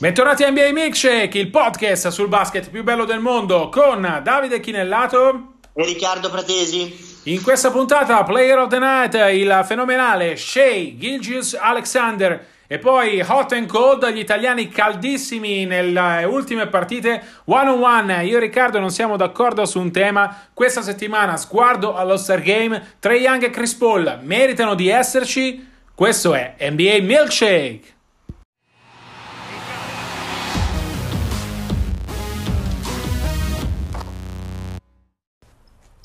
Bentornati a NBA Milkshake, il podcast sul basket più bello del mondo con Davide Chinellato e Riccardo Pratesi. In questa puntata, Player of the Night, il fenomenale Shea Gilgius Alexander e poi hot and cold, gli italiani caldissimi nelle ultime partite one on one. Io e Riccardo non siamo d'accordo su un tema. Questa settimana sguardo allo Star Game. Trey Young e Chris Paul meritano di esserci. Questo è NBA Milkshake.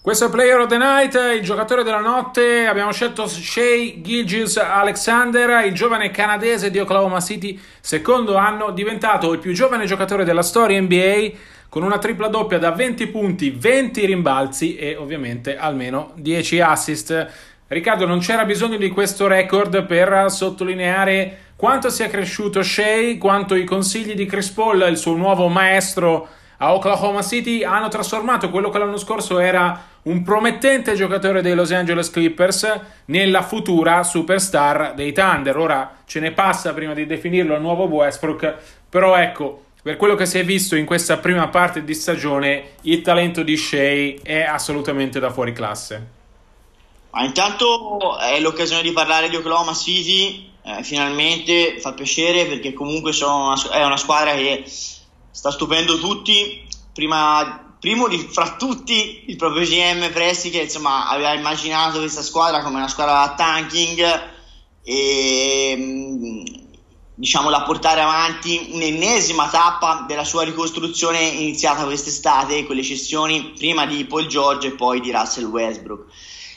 Questo è Player of the Night, il giocatore della notte. Abbiamo scelto Shea Gilgis Alexander, il giovane canadese di Oklahoma City, secondo anno, diventato il più giovane giocatore della storia NBA con una tripla doppia da 20 punti, 20 rimbalzi e ovviamente almeno 10 assist. Riccardo, non c'era bisogno di questo record per sottolineare quanto sia cresciuto Shea, quanto i consigli di Chris Paul, il suo nuovo maestro a Oklahoma City, hanno trasformato quello che l'anno scorso era un promettente giocatore dei Los Angeles Clippers nella futura superstar dei Thunder. Ora ce ne passa prima di definirlo il nuovo Westbrook, però ecco, per quello che si è visto in questa prima parte di stagione, il talento di Shea è assolutamente da fuori classe. Ma intanto è l'occasione di parlare di Oklahoma City, eh, finalmente fa piacere perché comunque una, è una squadra che sta stupendo tutti. Prima primo di, fra tutti il proprio GM Presti che insomma aveva immaginato questa squadra come una squadra da tanking e mm, diciamo da portare avanti un'ennesima tappa della sua ricostruzione iniziata quest'estate con le cessioni prima di Paul George e poi di Russell Westbrook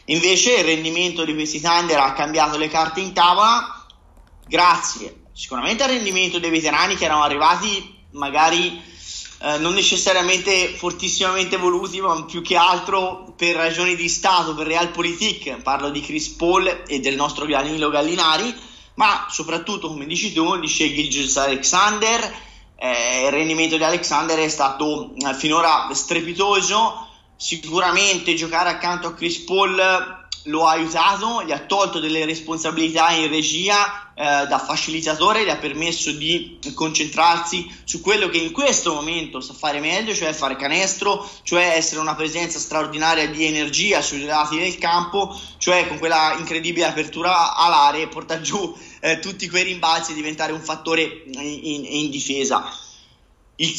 invece il rendimento di questi Thunder ha cambiato le carte in tavola grazie sicuramente al rendimento dei veterani che erano arrivati magari eh, non necessariamente fortissimamente voluti, ma più che altro per ragioni di Stato, per realpolitik, parlo di Chris Paul e del nostro Danilo Gallinari, ma soprattutto, come dici tu, di Shea Gilgis Alexander, eh, il rendimento di Alexander è stato eh, finora strepitoso, sicuramente giocare accanto a Chris Paul lo ha aiutato, gli ha tolto delle responsabilità in regia eh, da facilitatore, gli ha permesso di concentrarsi su quello che in questo momento sa fare meglio, cioè fare canestro, cioè essere una presenza straordinaria di energia sui lati del campo, cioè con quella incredibile apertura alare portare giù eh, tutti quei rimbalzi e diventare un fattore in, in, in difesa. Il,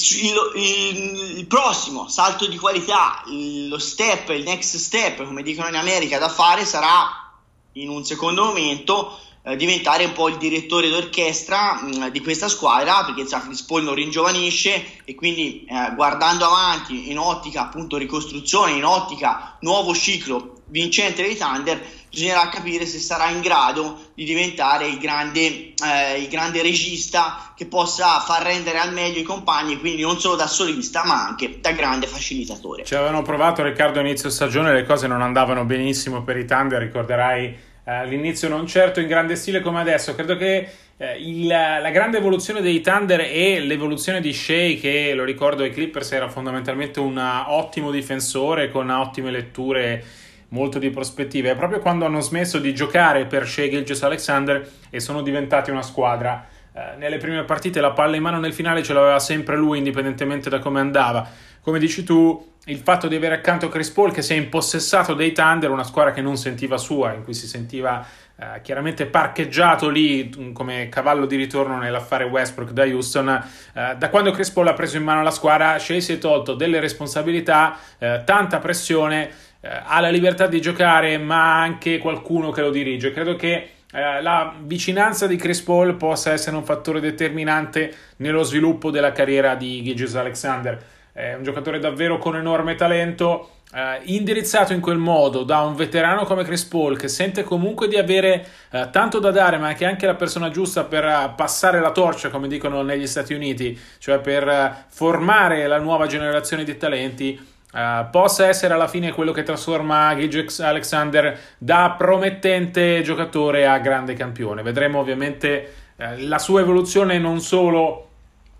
il, il, prossimo salto di qualità, lo step, il next step, come dicono in America, da fare sarà in un secondo momento eh, diventare un po' il direttore d'orchestra mh, mm, di questa squadra perché Paul non ringiovanisce e quindi eh, guardando avanti in ottica appunto ricostruzione, in ottica nuovo ciclo vincente dei Thunder bisognerà capire se sarà in grado di diventare il grande, eh, il grande regista che possa far rendere al meglio i compagni, quindi non solo da solista, ma anche da grande facilitatore. Ci avevano provato Riccardo inizio stagione, le cose non andavano benissimo per i Thunder, ricorderai all'inizio non certo in grande stile come adesso. Credo che eh, il, la grande evoluzione dei Thunder e l'evoluzione di Shea, che lo ricordo ai Clippers era fondamentalmente un ottimo difensore con ottime letture molto di prospettive. È proprio quando hanno smesso di giocare per Shea Gilgis Alexander e sono diventati una squadra. Eh, nelle prime partite la palla in mano nel finale ce l'aveva sempre lui, indipendentemente da come andava. Come dici tu, il fatto di avere accanto Chris Paul che si è impossessato dei Thunder, una squadra che non sentiva sua, in cui si sentiva eh, chiaramente parcheggiato lì mm, come cavallo di ritorno nell'affare Westbrook da Houston. Eh, da quando Chris Paul ha preso in mano la squadra, Shea si è tolto delle responsabilità, eh, tanta pressione eh, ha la libertà di giocare, ma anche qualcuno che lo dirige. Credo che eh, la vicinanza di Chris Paul possa essere un fattore determinante nello sviluppo della carriera di Gilgis Alexander. È un giocatore davvero con enorme talento. Uh, indirizzato in quel modo da un veterano come Chris Paul che sente comunque di avere uh, tanto da dare ma che è anche la persona giusta per uh, passare la torcia come dicono negli Stati Uniti cioè per formare la nuova generazione di talenti Uh, possa essere alla fine quello che trasforma Gilgex Alexander da promettente giocatore a grande campione. Vedremo ovviamente uh, la sua evoluzione non solo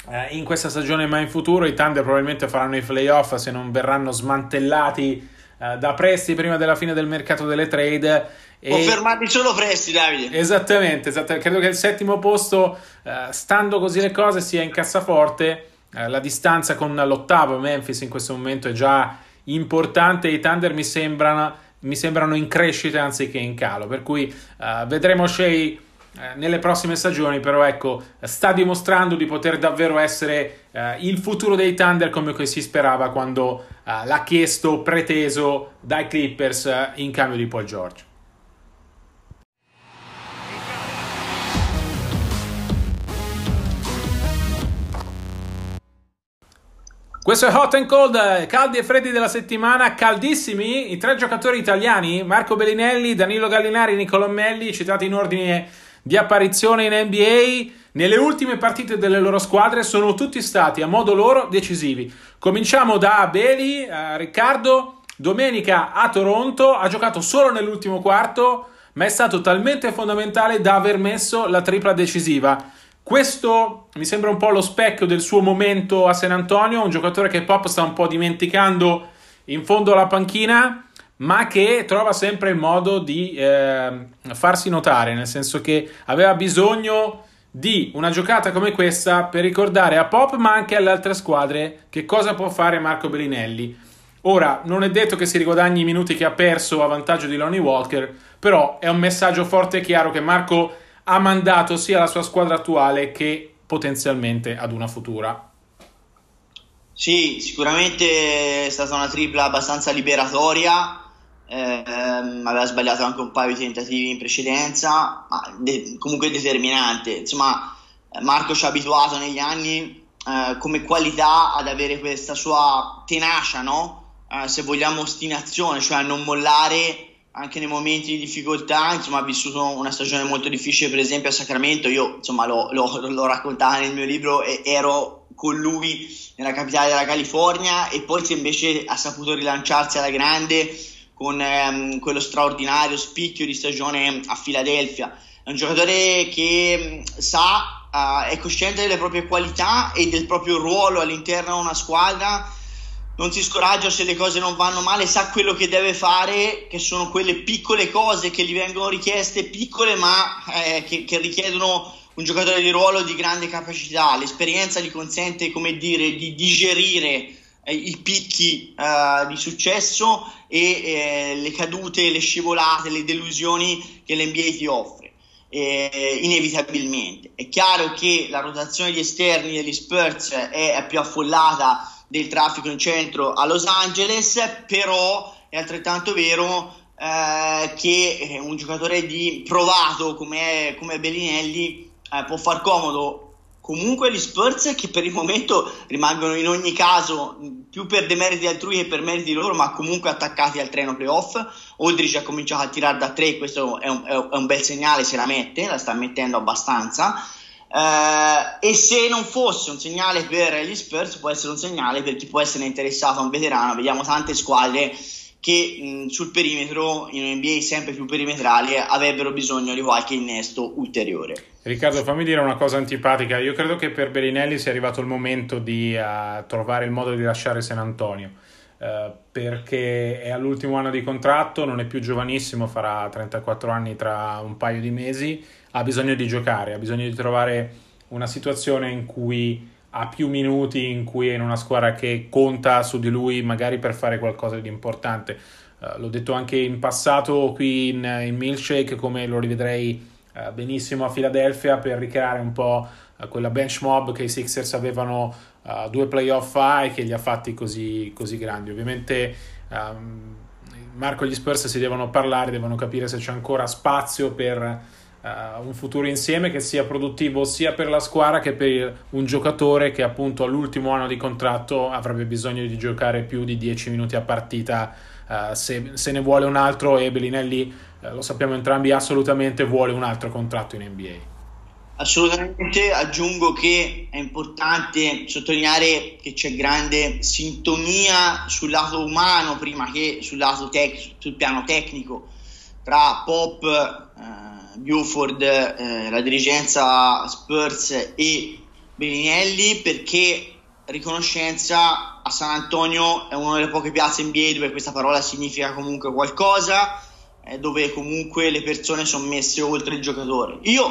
uh, in questa stagione ma in futuro. I Thunder probabilmente faranno i playoff se non verranno smantellati da Presti prima della fine del mercato delle trade E... Può fermarli solo Presti, Davide. Esattamente, esattamente, credo che il settimo posto, eh, stando così le cose, sia in cassaforte. Eh, la distanza con l'ottavo Memphis in questo momento è già importante. I Thunder mi sembrano, mi sembrano in crescita anziché in calo. Per cui eh, vedremo Shea eh, nelle prossime stagioni, però ecco, sta dimostrando di poter davvero essere eh, il futuro dei Thunder come si sperava quando eh, l'ha chiesto, preteso dai Clippers eh, in cambio di Paul George. Questo è Hot and Cold, caldi e freddi della settimana, caldissimi i tre giocatori italiani, Marco Bellinelli, Danilo Gallinari Nicolò Melli, citati in ordine di apparizione in NBA. Nelle ultime partite delle loro squadre sono tutti stati a modo loro decisivi. Cominciamo da Beli, uh, Riccardo, domenica a Toronto, ha giocato solo nell'ultimo quarto, ma è stato talmente fondamentale da aver messo la tripla decisiva. Questo mi sembra un po' lo specchio del suo momento a San Antonio, un giocatore che Pop sta un po' dimenticando in fondo alla panchina, ma che trova sempre il modo di eh, farsi notare, nel senso che aveva bisogno di una giocata come questa per ricordare a Pop, ma anche alle altre squadre, che cosa può fare Marco Bellinelli. Ora, non è detto che si riguadagni i minuti che ha perso a vantaggio di Lonnie Walker, però è un messaggio forte e chiaro che Marco ha mandato sia alla sua squadra attuale che potenzialmente ad una futura. Sì, sicuramente è stata una tripla abbastanza liberatoria. Ehm, aveva sbagliato anche un paio di tentativi in precedenza, ma de- comunque determinante. Insomma, Marco ci ha abituato negli anni eh, come qualità ad avere questa sua tenacia, no? Eh, se vogliamo ostinazione, cioè a non mollare anche nei momenti di difficoltà, insomma, ha vissuto una stagione molto difficile, per esempio a Sacramento. Io, insomma, l'ho, l'ho, l'ho raccontata nel mio libro e ero con lui nella capitale della California e poi se invece ha saputo rilanciarsi alla grande con ehm, quello straordinario spicchio di stagione a Filadelfia. È un giocatore che sa, uh, è cosciente delle proprie qualità e del proprio ruolo all'interno di una squadra non si scoraggia se le cose non vanno male, sa quello che deve fare, che sono quelle piccole cose che gli vengono richieste, piccole ma eh, che, che, richiedono un giocatore di ruolo di grande capacità. L'esperienza gli consente, come dire, di digerire eh, i picchi eh, di successo e eh, le cadute, le scivolate, le delusioni che l'NBA ti offre. Eh, inevitabilmente è chiaro che la rotazione di esterni degli Spurs è, più affollata del traffico in centro a Los Angeles, però è altrettanto vero eh, che un giocatore di provato come, come Bellinelli eh, può far comodo comunque gli Spurs che per il momento rimangono in ogni caso più per demeriti altrui che per meriti loro ma comunque attaccati al treno playoff Aldridge ha cominciato a tirare da tre questo è un, è un bel segnale se la mette la sta mettendo abbastanza Uh, e se non fosse un segnale per gli Spurs, può essere un segnale per chi può essere interessato a un veterano. Vediamo tante squadre che mh, sul perimetro, in NBA sempre più perimetrali, avrebbero bisogno di qualche innesto ulteriore. Riccardo, fammi dire una cosa antipatica. Io credo che per Bellinelli sia arrivato il momento di uh, trovare il modo di lasciare San Antonio. Uh, perché è all'ultimo anno di contratto, non è più giovanissimo, farà 34 anni tra un paio di mesi ha bisogno di giocare, ha bisogno di trovare una situazione in cui ha più minuti, in cui è in una squadra che conta su di lui magari per fare qualcosa di importante. Uh, l'ho detto anche in passato qui in, in Milkshake come lo rivedrei uh, benissimo a Philadelphia per ricreare un po' uh, quella bench mob che i Sixers avevano due playoff fa e che li ha fatti così, così grandi. Ovviamente um, Marco e gli Spurs si devono parlare, devono capire se c'è ancora spazio per uh, un futuro insieme che sia produttivo sia per la squadra che per un giocatore che appunto all'ultimo anno di contratto avrebbe bisogno di giocare più di 10 minuti a partita uh, se, se, ne vuole un altro e Bellinelli uh, lo sappiamo entrambi assolutamente vuole un altro contratto in NBA. Assolutamente, aggiungo che è importante sottolineare che c'è grande sintonia sul lato umano prima che sul lato tec- sul piano tecnico tra Pop, eh, Buford, eh, la dirigenza Spurs e Bellinelli perché riconoscenza a San Antonio è una delle poche piazze NBA dove questa parola significa comunque qualcosa. eh, dove comunque le persone sono messe oltre il giocatore. Io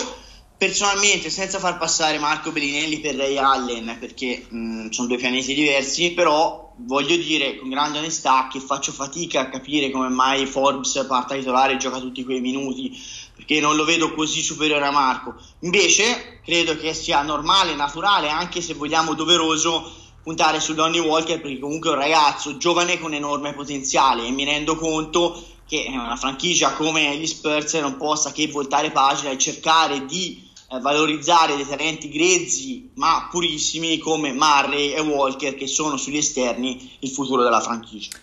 personalmente, senza far passare Marco Bellinelli per Ray Allen, perché mh, sono due pianeti diversi, però voglio dire con grande onestà che faccio fatica a capire come mai Forbes parta titolare e gioca tutti quei minuti, perché non lo vedo così superiore a Marco. Invece credo che sia normale, naturale, anche se vogliamo doveroso puntare su Donny Walker perché comunque è un ragazzo giovane con enorme potenziale e mi rendo conto che una franchigia come gli Spurs non possa che voltare pagina e cercare di eh, valorizzare dei talenti grezzi ma purissimi come Murray e Walker che sono sugli esterni il futuro della franchigia.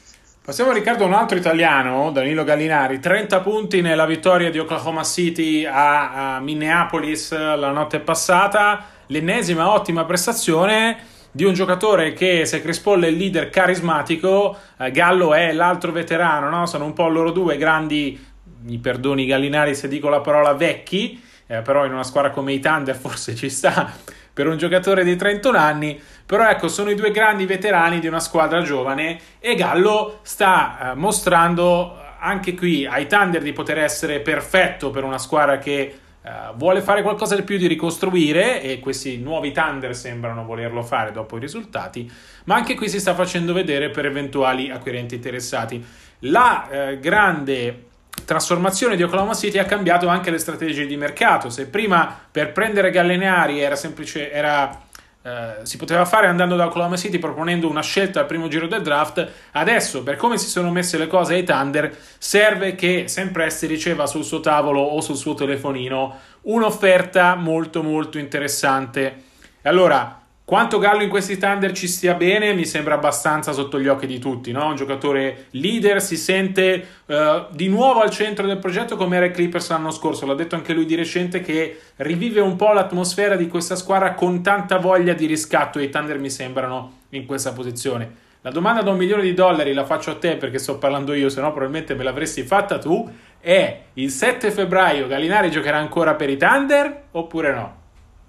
Passiamo Riccardo a un altro italiano, Danilo Gallinari, 30 punti nella vittoria di Oklahoma City a, a Minneapolis la notte passata, l'ennesima ottima prestazione di un giocatore che se Crispolle è il leader carismatico, eh, Gallo è l'altro veterano, no? sono un po' loro due grandi, mi perdoni Gallinari se dico la parola vecchi, eh, però in una squadra come i Thunder forse ci sta per un giocatore di 31 anni, però ecco sono i due grandi veterani di una squadra giovane e Gallo sta eh, mostrando anche qui ai Thunder di poter essere perfetto per una squadra che eh, vuole fare qualcosa di più di ricostruire e questi nuovi Thunder sembrano volerlo fare dopo i risultati, ma anche qui si sta facendo vedere per eventuali acquirenti interessati. La eh, grande trasformazione di Oklahoma City ha cambiato anche le strategie di mercato. Se prima per prendere Gallinari era semplice, era, eh, si poteva fare andando da Oklahoma City proponendo una scelta al primo giro del draft, adesso per come si sono messe le cose ai Thunder serve che sempre si riceva sul suo tavolo o sul suo telefonino un'offerta molto molto interessante. Allora, quanto Gallo in questi Thunder ci stia bene mi sembra abbastanza sotto gli occhi di tutti, no? un giocatore leader, si sente uh, di nuovo al centro del progetto come era i Clippers l'anno scorso, l'ha detto anche lui di recente che rivive un po' l'atmosfera di questa squadra con tanta voglia di riscatto e i Thunder mi sembrano in questa posizione. La domanda da un milione di dollari la faccio a te perché sto parlando io, se no probabilmente me l'avresti fatta tu, è il 7 febbraio Gallinari giocherà ancora per i Thunder oppure no?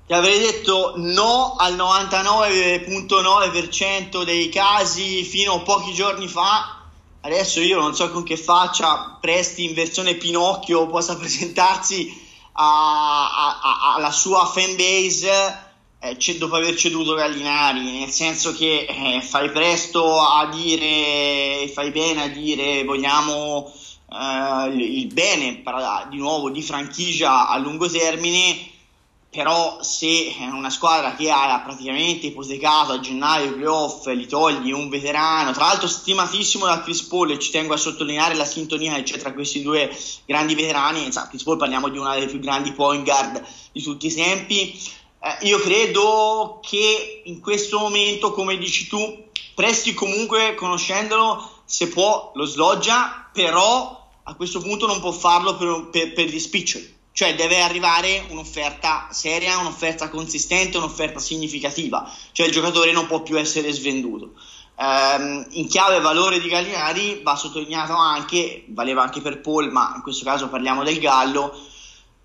Ti avrei detto no al 99,9% dei casi fino a pochi giorni fa. Adesso io non so con che faccia Presti in versione Pinocchio possa presentarsi alla sua fanbase eh, dopo aver ceduto Gallinari, nel senso che eh, fai presto a dire, fai bene a dire vogliamo eh, il bene di nuovo di franchigia a lungo termine però se una squadra che ha praticamente ipotecato a gennaio i playoff gli togli un veterano, tra l'altro stimatissimo da Chris Paul e ci tengo a sottolineare la sintonia che c'è tra questi due grandi veterani, insomma, Chris Paul parliamo di una delle più grandi point guard di tutti i tempi, eh, io credo che in questo momento, come dici tu, Presti comunque conoscendolo, se può lo sloggia, però a questo punto non può farlo per, per, per gli spiccioli cioè deve arrivare un'offerta seria, un'offerta consistente, un'offerta significativa, cioè il giocatore non può più essere svenduto. Um, in chiave valore di Gallinari va sottolineato anche, valeva anche per Paul, ma in questo caso parliamo del Gallo,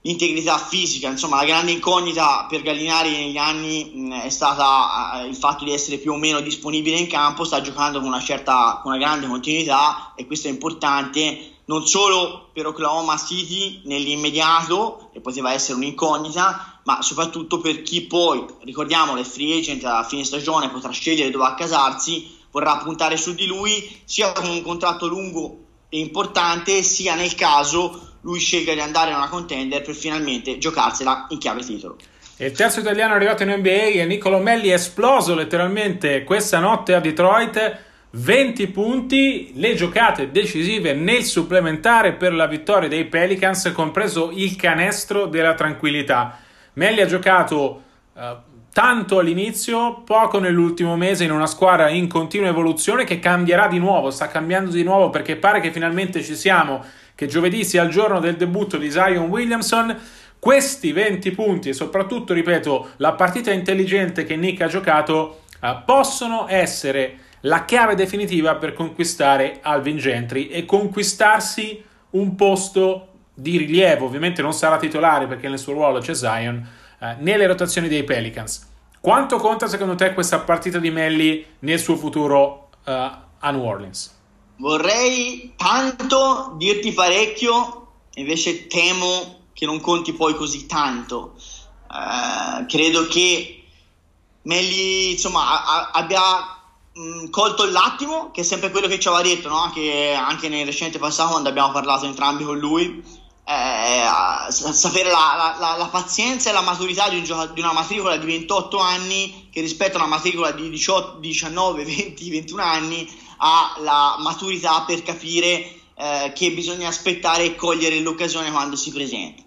l'integrità fisica, insomma la grande incognita per Gallinari negli anni mh, è stata uh, il fatto di essere più o meno disponibile in campo, sta giocando con una certa, con una grande continuità e questo è importante non solo per Oklahoma City nell'immediato, e poteva essere un'incognita, ma soprattutto per chi poi, ricordiamo, è free agent a fine stagione, potrà scegliere dove accasarsi, vorrà puntare su di lui, sia con un contratto lungo e importante, sia nel caso lui scelga di andare in una contender per finalmente giocarsela in chiave titolo. Il terzo italiano arrivato in NBA è Nicolo Melli, esploso letteralmente questa notte a Detroit 20 punti, le giocate decisive nel supplementare per la vittoria dei Pelicans, compreso il canestro della tranquillità. Melli ha giocato uh, tanto all'inizio, poco nell'ultimo mese in una squadra in continua evoluzione che cambierà di nuovo, sta cambiando di nuovo perché pare che finalmente ci siamo, che giovedì sia il giorno del debutto di Zion Williamson. Questi 20 punti e soprattutto, ripeto, la partita intelligente che Nick ha giocato uh, possono essere la chiave definitiva per conquistare Alvin Gentry e conquistarsi un posto di rilievo. Ovviamente non sarà titolare perché nel suo ruolo c'è Zion, eh, nelle rotazioni dei Pelicans. Quanto conta secondo te questa partita di Melli nel suo futuro eh, a New Orleans? vorrei tanto dirti parecchio, invece temo che non conti poi così tanto. Uh, credo che Melli insomma, a- abbia mh, colto l'attimo, che è sempre quello che ci aveva detto, no? anche, anche nel recente passato quando abbiamo parlato entrambi con lui eh, sapere la, la, la, pazienza e la maturità di, un gioco, di, una matricola di 28 anni che rispetto a una matricola di 18, 19, 20, 21 anni ha la maturità per capire eh, che bisogna aspettare e cogliere l'occasione quando si presenta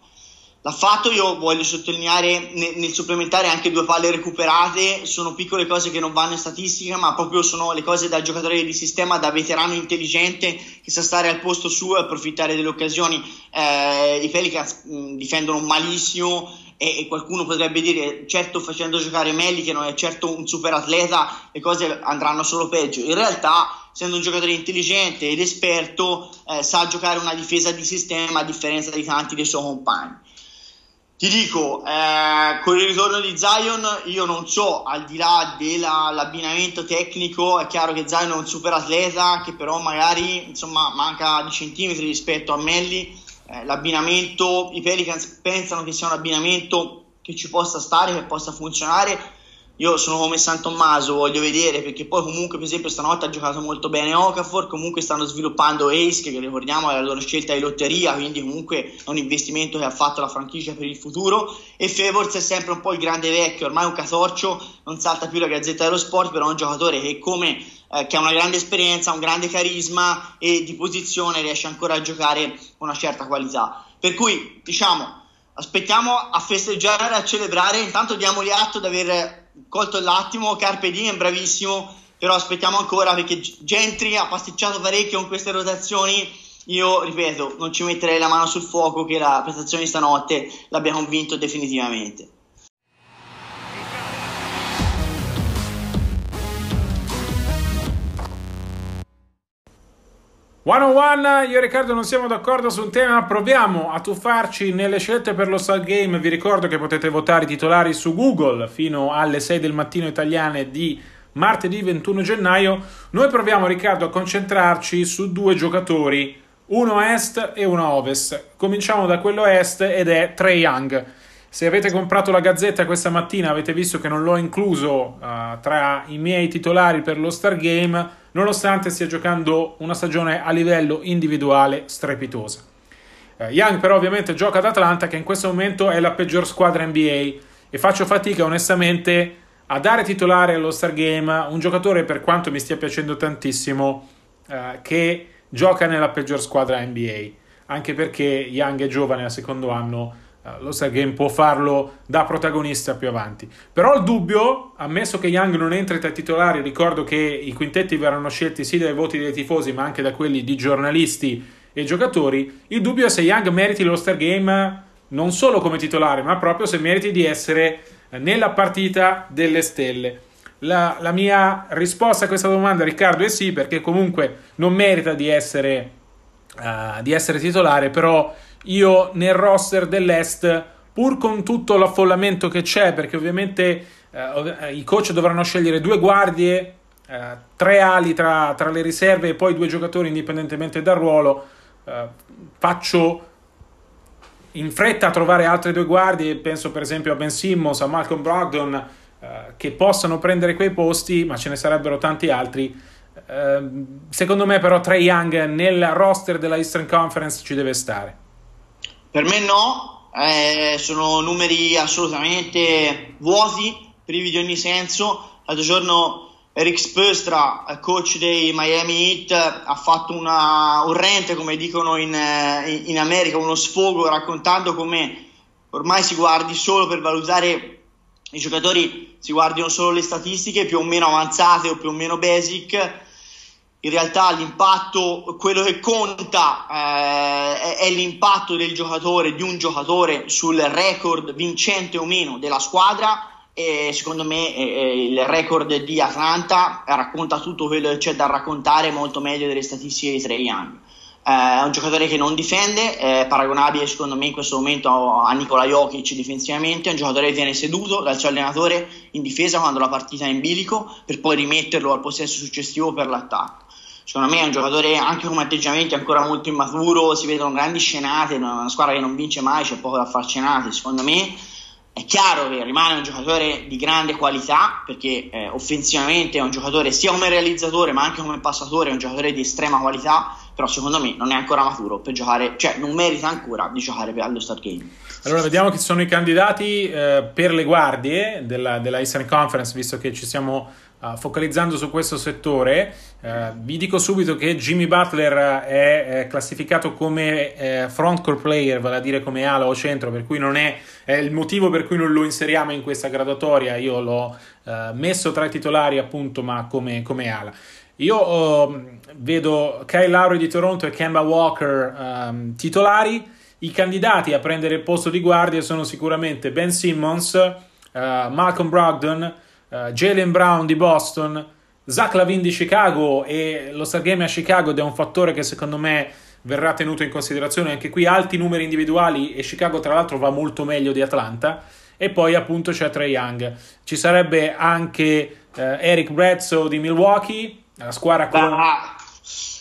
l'ha fatto. Io voglio sottolineare nel, nel, supplementare anche due palle recuperate. Sono piccole cose che non vanno in statistica, ma proprio sono le cose da giocatore di sistema, da veterano intelligente che sa stare al posto suo e approfittare delle occasioni. Eh, I Pelicans mh, difendono malissimo. E, e, qualcuno potrebbe dire certo facendo giocare Melli che non è certo un super atleta le cose andranno solo peggio in realtà essendo un giocatore intelligente ed esperto eh, sa giocare una difesa di sistema a differenza di tanti dei suoi compagni ti dico, eh, con il ritorno di Zion, io non so, al di là dell'abbinamento tecnico, è chiaro che Zion è un super atleta che però magari insomma, manca di centimetri rispetto a Melli. Eh, l'abbinamento, i Pelicans pensano che sia un abbinamento che ci possa stare, che possa funzionare io sono come San Tommaso, voglio vedere perché poi comunque per esempio stanotte ha giocato molto bene Okafor, comunque stanno sviluppando Ace che ricordiamo è la loro scelta di lotteria, quindi comunque è un investimento che ha fatto la franchigia per il futuro e Favors è sempre un po' il grande vecchio, ormai un casorcio, non salta più la gazzetta dello sport, però è un giocatore che come eh, che ha una grande esperienza, un grande carisma e di posizione riesce ancora a giocare con una certa qualità. Per cui diciamo aspettiamo a festeggiare, a celebrare, intanto diamogli atto di aver colto l'attimo, Carpe Diem bravissimo, però aspettiamo ancora perché Gentry ha pasticciato parecchio con queste rotazioni. Io ripeto, non ci metterei la mano sul fuoco che la prestazione di stanotte l'abbia convinto definitivamente. 101, io e Riccardo non siamo d'accordo su un tema, proviamo a tuffarci nelle scelte per lo Star Game. Vi ricordo che potete votare i titolari su Google fino alle 6 del mattino italiane di martedì 21 gennaio. Noi proviamo, Riccardo, a concentrarci su due giocatori, uno est e uno ovest. Cominciamo da quello est ed è Trey Young. Se avete comprato la gazzetta questa mattina avete visto che non l'ho incluso uh, tra i miei titolari per lo Star Game nonostante stia giocando una stagione a livello individuale strepitosa. Eh, Young però ovviamente gioca ad Atlanta che in questo momento è la peggior squadra NBA e faccio fatica onestamente a dare titolare allo Star Game un giocatore per quanto mi stia piacendo tantissimo eh, che gioca nella peggior squadra NBA anche perché Young è giovane al secondo anno lo Game può farlo da protagonista più avanti. Però il dubbio, ammesso che Young non entri tra i titolari, ricordo che i quintetti verranno scelti sia dai voti dei tifosi ma anche da quelli di giornalisti e giocatori, il dubbio è se Young meriti lo Star Game non solo come titolare, ma proprio se meriti di essere nella partita delle stelle. La, la mia risposta a questa domanda, Riccardo, è sì, perché comunque non merita di essere, uh, di essere titolare, però io nel roster dell'Est, pur con tutto l'affollamento che c'è, perché ovviamente eh, i coach dovranno scegliere due guardie, eh, tre ali tra, tra, le riserve e poi due giocatori indipendentemente dal ruolo, eh, faccio in fretta a trovare altre due guardie, penso per esempio a Ben Simmons, a Malcolm Brogdon, eh, che possano prendere quei posti, ma ce ne sarebbero tanti altri. Eh, secondo me però Trey Young nel roster della Eastern Conference ci deve stare. Per me no, eh, sono numeri assolutamente vuoti, privi di ogni senso. L'altro giorno Eric Spöstra, coach dei Miami Heat, ha fatto una, un rant, come dicono in, in America, uno sfogo raccontando come ormai si guardi solo per valutare i giocatori, si guardino solo le statistiche più o meno avanzate o più o meno basic in realtà l'impatto, quello che conta eh, è, l'impatto del giocatore, di un giocatore sul record vincente o meno della squadra. E secondo me eh, il record di Atlanta racconta tutto quello che c'è da raccontare molto meglio delle statistiche di Trey Young. Eh, è un giocatore che non difende, è paragonabile secondo me in questo momento a Nikola Jokic difensivamente, è un giocatore che viene seduto dal suo allenatore in difesa quando la partita è in bilico per poi rimetterlo al possesso successivo per l'attacco secondo me è un giocatore anche come atteggiamenti ancora molto immaturo, si vedono grandi scenate, una squadra che non vince mai, c'è poco da far cenate, secondo me è chiaro che rimane un giocatore di grande qualità perché eh, offensivamente è un giocatore sia come realizzatore ma anche come passatore, è un giocatore di estrema qualità, però secondo me non è ancora maturo per giocare, cioè non merita ancora di giocare allo Star Game. Allora vediamo chi sono i candidati eh, per le guardie della, della Eastern Conference, visto che ci stiamo uh, focalizzando su questo settore. Uh, vi dico subito che Jimmy Butler è, è classificato come eh, frontcourt player, vale a dire come ala o centro, per cui non è, è, il motivo per cui non lo inseriamo in questa graduatoria. Io l'ho uh, messo tra i titolari, appunto, ma come, come ala. Io uh, vedo Kyle Lowry di Toronto e Kemba Walker um, titolari. I candidati a prendere il posto di guardia sono sicuramente Ben Simmons, uh, Malcolm Brogdon, uh, Jalen Brown di Boston, Zach Lavin di Chicago e lo Stargame a Chicago ed è un fattore che secondo me verrà tenuto in considerazione. Anche qui alti numeri individuali e Chicago tra l'altro va molto meglio di Atlanta. E poi appunto c'è Trey Young. Ci sarebbe anche uh, Eric Bledsoe di Milwaukee la squadra con ah,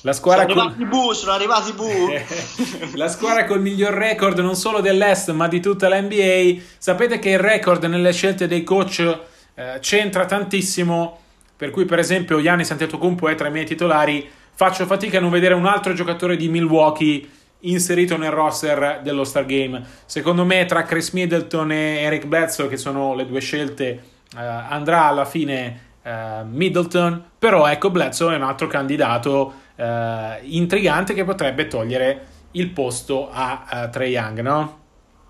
la squadra sono arrivati i bu, sono arrivati bu. la squadra col miglior record non solo dell'Est ma di tutta la NBA sapete che il record nelle scelte dei coach eh, c'entra tantissimo, per cui per esempio Giannis Antetokounmpo è tra i miei titolari, faccio fatica a non vedere un altro giocatore di Milwaukee inserito nel roster dello Star Game. Secondo me tra Chris Middleton e Eric Bledsoe, che sono le due scelte, eh, andrà alla fine eh, Middleton, però ecco Bledsoe è un altro candidato eh, intrigante che potrebbe togliere il posto a, a Trey Young, no?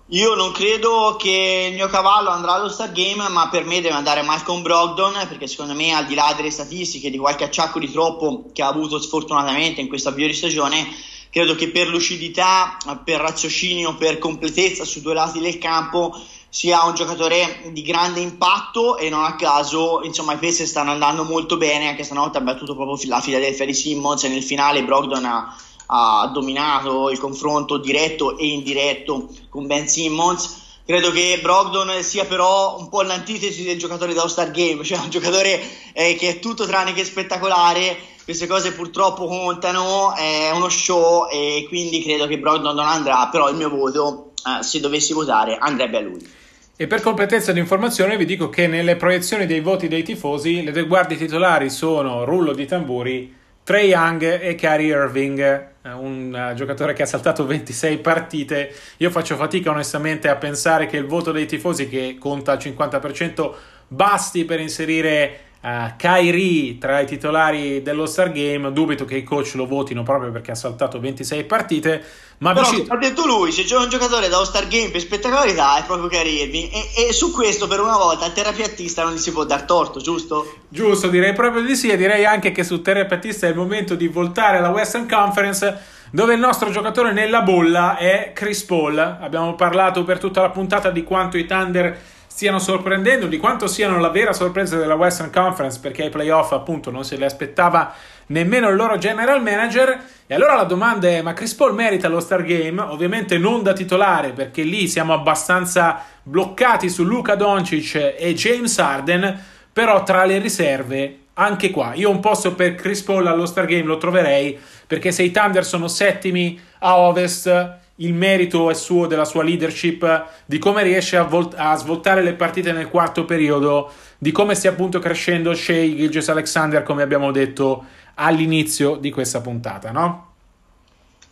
Io non credo che il mio cavallo andrà allo Star Game, ma per me deve andare Malcolm Brogdon, perché secondo me, al di là delle statistiche, di qualche acciacco di troppo che ha avuto sfortunatamente in questa avvio di stagione, credo che per lucidità, per raziocinio, per completezza su due lati del campo sia un giocatore di grande impatto e non a caso insomma i Pacers stanno andando molto bene anche stanotte ha battuto proprio la Philadelphia di Simmons e nel finale Brogdon ha ha dominato il confronto diretto e indiretto con Ben Simmons. Credo che Brogdon sia però un po' l'antitesi del giocatore da All-Star Game, cioè un giocatore eh, che è tutto tranne che spettacolare, queste cose purtroppo contano, è uno show e quindi credo che Brogdon non andrà, però il mio voto, eh, se dovessi votare, andrebbe a lui. E per completezza di informazione vi dico che nelle proiezioni dei voti dei tifosi le due guardie titolari sono Rullo di Tamburi Trey Young e Kyrie Irving, un uh, giocatore che ha saltato 26 partite. Io faccio fatica onestamente a pensare che il voto dei tifosi, che conta al 50%, basti per inserire uh, Kyrie tra i titolari dello Star Game. Dubito che i coach lo votino proprio perché ha saltato 26 partite. Ma Però vicino... ha detto lui: se c'è un giocatore da All-Star Game per spettacolarità è proprio Kyrie Irving. E, e, su questo, per una volta, al terapeutista non gli si può dar torto, giusto? Giusto, direi proprio di sì. E direi anche che su terapeutista è il momento di voltare alla Western Conference. Dove il nostro giocatore nella bolla è Chris Paul. Abbiamo parlato per tutta la puntata di quanto i Thunder stiano sorprendendo, di quanto siano la vera sorpresa della Western Conference, perché ai playoff appunto non se le aspettava nemmeno il loro general manager. E allora la domanda è: ma Chris Paul merita lo Star Game? Ovviamente non da titolare, perché lì siamo abbastanza bloccati su Luca Doncic e James Harden, però tra le riserve. Anche qua, io un posto per Chris Paul allo Star Game lo troverei perché se i Thunder sono settimi a ovest, il merito è suo della sua leadership, di come riesce a, volt- a, svoltare le partite nel quarto periodo, di come stia appunto crescendo Shea Gilgis Alexander, come abbiamo detto all'inizio di questa puntata, no?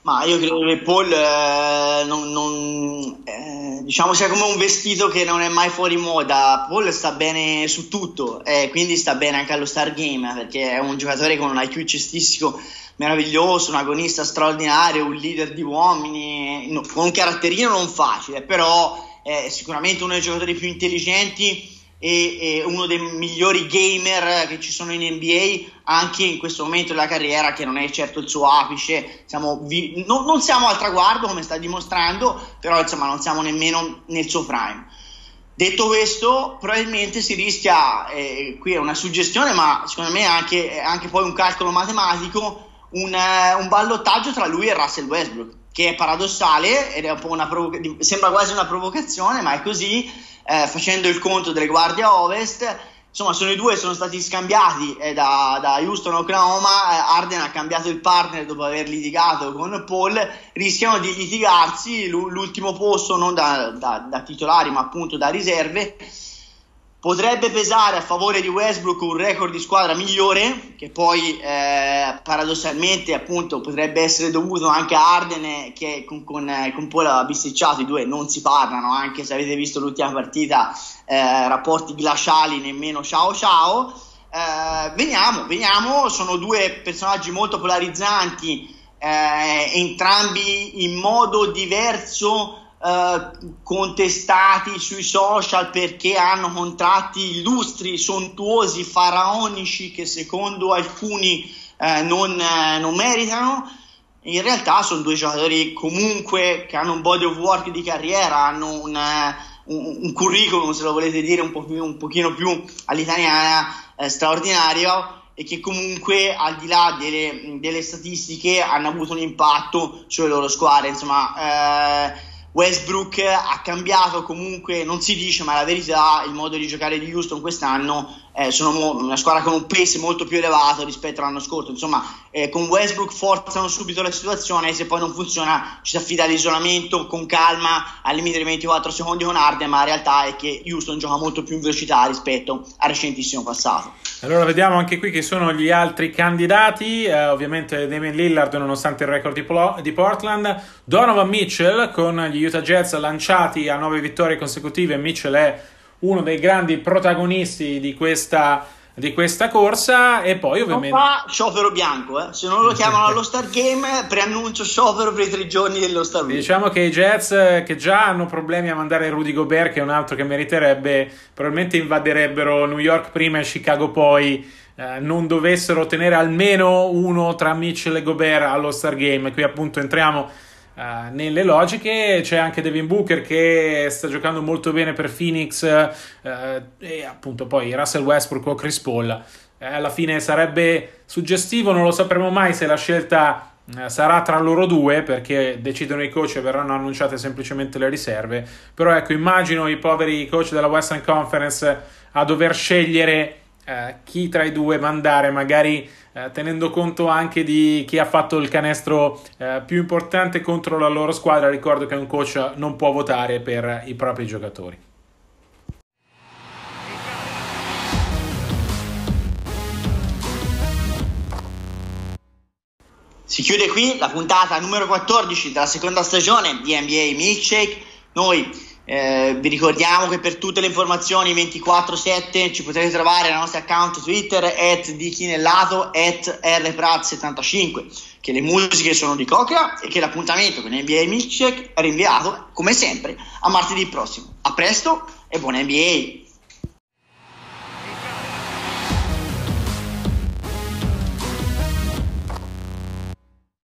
Ma io credo che Paul eh, non, non, eh, diciamo sia come un vestito che non è mai fuori moda. Paul sta bene su tutto, eh, quindi sta bene anche allo Star Game perché è un giocatore con un IQ cestistico meraviglioso, un agonista straordinario, un leader di uomini, no, con un caratterino non facile, però è sicuramente uno dei giocatori più intelligenti e, e, uno dei migliori gamer che ci sono in NBA anche in questo momento della carriera che non è certo il suo apice. Siamo vi- no, non siamo al traguardo come sta dimostrando però insomma non siamo nemmeno nel suo prime. Detto questo probabilmente si rischia eh, qui è una suggestione ma secondo me anche, anche poi un calcolo matematico un, eh, un ballottaggio tra lui e Russell Westbrook, che è paradossale ed è un po' una provoca- sembra quasi una provocazione, ma è così, eh, facendo il conto delle guardie a ovest, insomma sono i due sono stati scambiati eh, da, da, Houston Oklahoma eh, Arden ha cambiato il partner dopo aver litigato con Paul rischiano di litigarsi l'ultimo posto non da, da, da titolari ma appunto da riserve potrebbe pesare a favore di Westbrook un record di squadra migliore, che poi eh, paradossalmente appunto potrebbe essere dovuto anche a Arden che con, con, con Paul aveva bisticciato, i due non si parlano, anche se avete visto l'ultima partita, eh, rapporti glaciali, nemmeno ciao ciao. Eh, veniamo, veniamo, sono due personaggi molto polarizzanti, eh, entrambi in modo diverso eh, contestati sui social perché hanno contratti illustri, sontuosi, faraonici che secondo alcuni uh, non, uh, non, meritano. In realtà sono due giocatori comunque che hanno un body of work di carriera, hanno un, un, un curriculum, se lo volete dire un, po più, un pochino più all'italiana, straordinario e che comunque al di là delle, delle, statistiche hanno avuto un impatto sulle loro squadre. Insomma, eh, Westbrook ha cambiato comunque, non si dice, ma la verità, il modo di giocare di Houston quest'anno eh, sono una squadra con un pace molto più elevato rispetto all'anno scorso. Insomma, eh, con Westbrook forzano subito la situazione e se poi non funziona ci si affida all'isolamento con calma al limite di 24 secondi con Arden, ma la realtà è che Houston gioca molto più in velocità rispetto al recentissimo passato. Allora vediamo anche qui chi sono gli altri candidati, eh, ovviamente Damien Lillard nonostante il record di, Polo- di Portland, Donovan Mitchell con gli Utah Jets lanciati a nove vittorie consecutive, Mitchell è uno dei grandi protagonisti di questa, di questa corsa e poi ovviamente... Non fa sciopero bianco, eh? se non lo chiamano allo Star Game preannuncio sciopero per i tre giorni dello Star Week. Diciamo che i Jets eh, che già hanno problemi a mandare Rudy Gobert che è un altro che meriterebbe, probabilmente invaderebbero New York prima e Chicago poi. Eh, non dovessero tenere almeno uno tra Mitchell e Gobert allo Star Game. Qui appunto entriamo Uh, nelle logiche c'è anche Devin Booker che sta giocando molto bene per Phoenix uh, e appunto poi Russell Westbrook o Chris Paul. Uh, alla fine sarebbe suggestivo non lo sapremo mai se la scelta sarà tra loro due perché decidono i coach e verranno annunciate semplicemente le riserve. Però ecco immagino i poveri coach della Western Conference a dover scegliere chi tra i due mandare magari eh, tenendo conto anche di chi ha fatto il canestro eh, più importante contro la loro squadra. Ricordo che un coach non può votare per i propri giocatori. Si chiude qui la puntata numero 14 della seconda stagione di NBA Milkshake. Noi eh, vi ricordiamo che per tutte le informazioni 24-7 ci potete trovare nei nostri account Twitter at di Chinellato at rprat75 che le musiche sono di Cocra e che l'appuntamento con NBA Milkshake è rinviato come sempre a martedì prossimo. A presto e buona NBA!